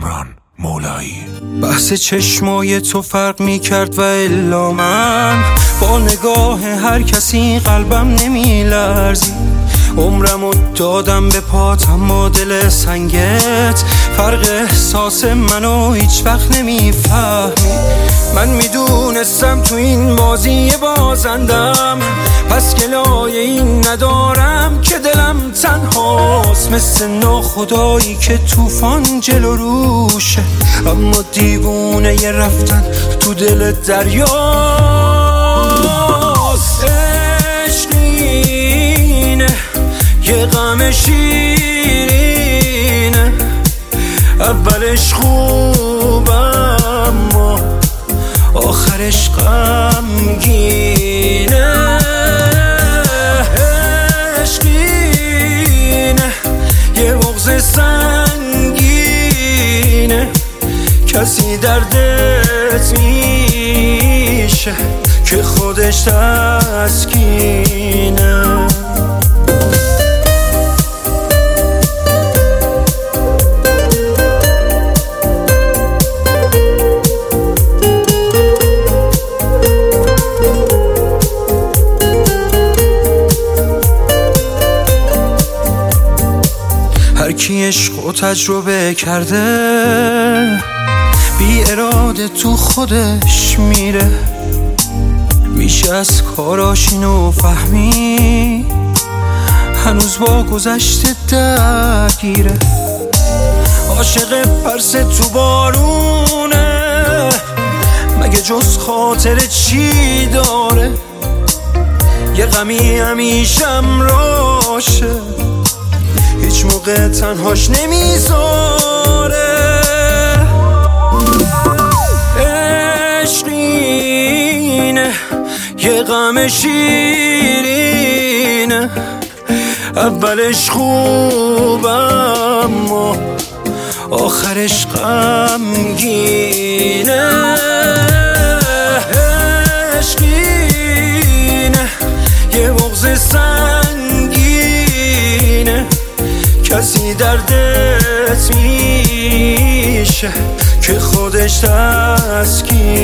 کامران مولایی. بحث چشمای تو فرق می کرد و الا من. با نگاه هر کسی قلبم نمی لرزی عمرم و دادم به پات اما دل سنگت. فرق احساس منو هیچ وقت نمی‌فهمی. من می‌دونستم تو این بازی بازندم. پس گلای این ندارم که دلم تنهاست. مثل ناخدایی که طوفان جلو روشه. اما دیوونه رفتن تو دل دریاست شیرینه. اولش خوب اما آخرش غمگینه. عشقینه. یه بغز سنگینه. کسی دردت میشه که خودش تسکینه. کی عشق و تجربه کرده؟ بی اراده تو خودش میره. میشه از کاراش اینو فهمی. هنوز با گذشته درگیره. عاشق پرس تو بارونه. مگه جز خاطر چی داره؟ یه غمی همیشم راشه. موقع تنهاش نمی‌ذاره. عشقینه یه غم شیرینه. اولش خوب اما آخرش غمگینه. عشقینه یه بغز سنگینه کسی دردت میشه که خودش تسکینه